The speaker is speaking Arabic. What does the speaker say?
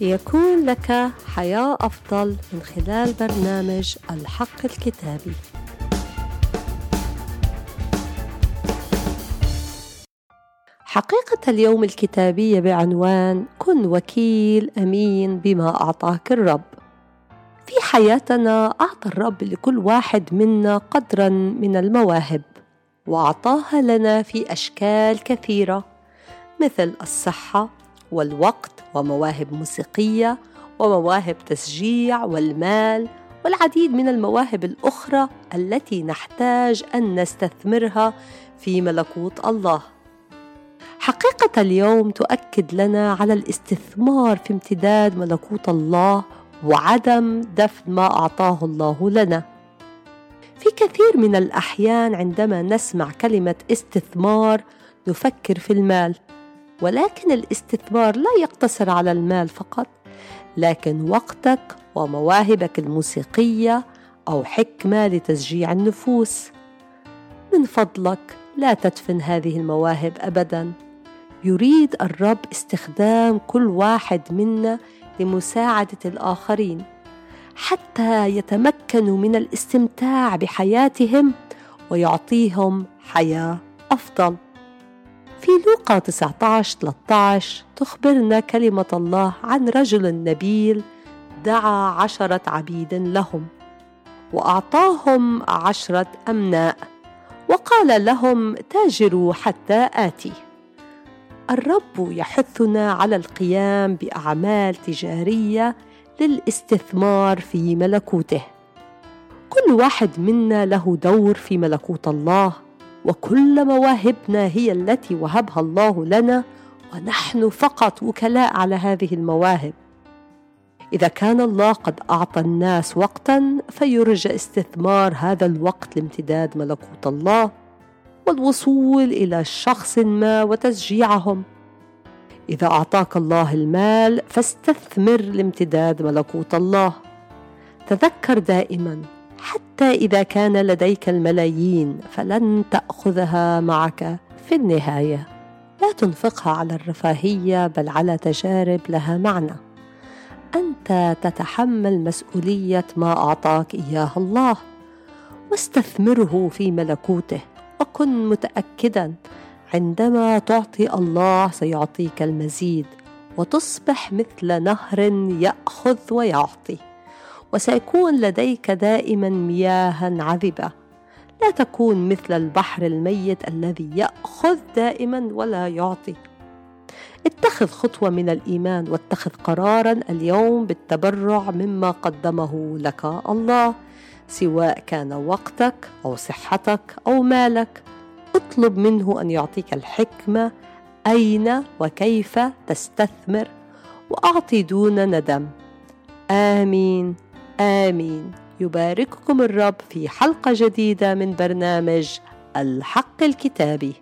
ليكون لك حياة أفضل من خلال برنامج الحق الكتابي. حقيقة اليوم الكتابية بعنوان كن وكيل أمين بما أعطاك الرب. في حياتنا أعطى الرب لكل واحد منا قدرا من المواهب وأعطاها لنا في أشكال كثيرة مثل الصحة والوقت ومواهب موسيقية ومواهب تشجيع والمال والعديد من المواهب الأخرى التي نحتاج أن نستثمرها في ملكوت الله. حقيقة اليوم تؤكد لنا على الاستثمار في امتداد ملكوت الله وعدم دفن ما أعطاه الله لنا. في كثير من الأحيان عندما نسمع كلمة استثمار نفكر في المال ولكن الاستثمار لا يقتصر على المال فقط لكن وقتك ومواهبك الموسيقية أو حكمة لتشجيع النفوس. من فضلك لا تدفن هذه المواهب ابدا. يريد الرب استخدام كل واحد منا لمساعدة الآخرين حتى يتمكنوا من الاستمتاع بحياتهم ويعطيهم حياة أفضل. في لوقا 19 13 تخبرنا كلمة الله عن رجل نبيل دعا عشرة عبيد لهم وأعطاهم عشرة أمناء وقال لهم تاجروا حتى آتي. الرب يحثنا على القيام بأعمال تجارية للاستثمار في ملكوته. كل واحد منا له دور في ملكوت الله. وكل مواهبنا هي التي وهبها الله لنا ونحن فقط وكلاء على هذه المواهب. إذا كان الله قد أعطى الناس وقتا فيرجى استثمار هذا الوقت لامتداد ملكوت الله والوصول إلى شخص ما وتشجيعهم. إذا أعطاك الله المال فاستثمر لامتداد ملكوت الله. تذكر دائما حتى إذا كان لديك الملايين فلن تأخذها معك في النهاية. لا تنفقها على الرفاهية بل على تجارب لها معنى. أنت تتحمل مسؤولية ما أعطاك إياه الله. واستثمره في ملكوته وكن متاكدا عندما تعطي الله سيعطيك المزيد وتصبح مثل نهر يأخذ ويعطي. وسيكون لديك دائما مياها عذبة. لا تكون مثل البحر الميت الذي يأخذ دائما ولا يعطي. اتخذ خطوة من الإيمان واتخذ قرارا اليوم بالتبرع مما قدمه لك الله سواء كان وقتك أو صحتك أو مالك. اطلب منه أن يعطيك الحكمة أين وكيف تستثمر وأعطي دون ندم. آمين. آمين. يبارككم الرب في حلقة جديدة من برنامج الحق الكتابي.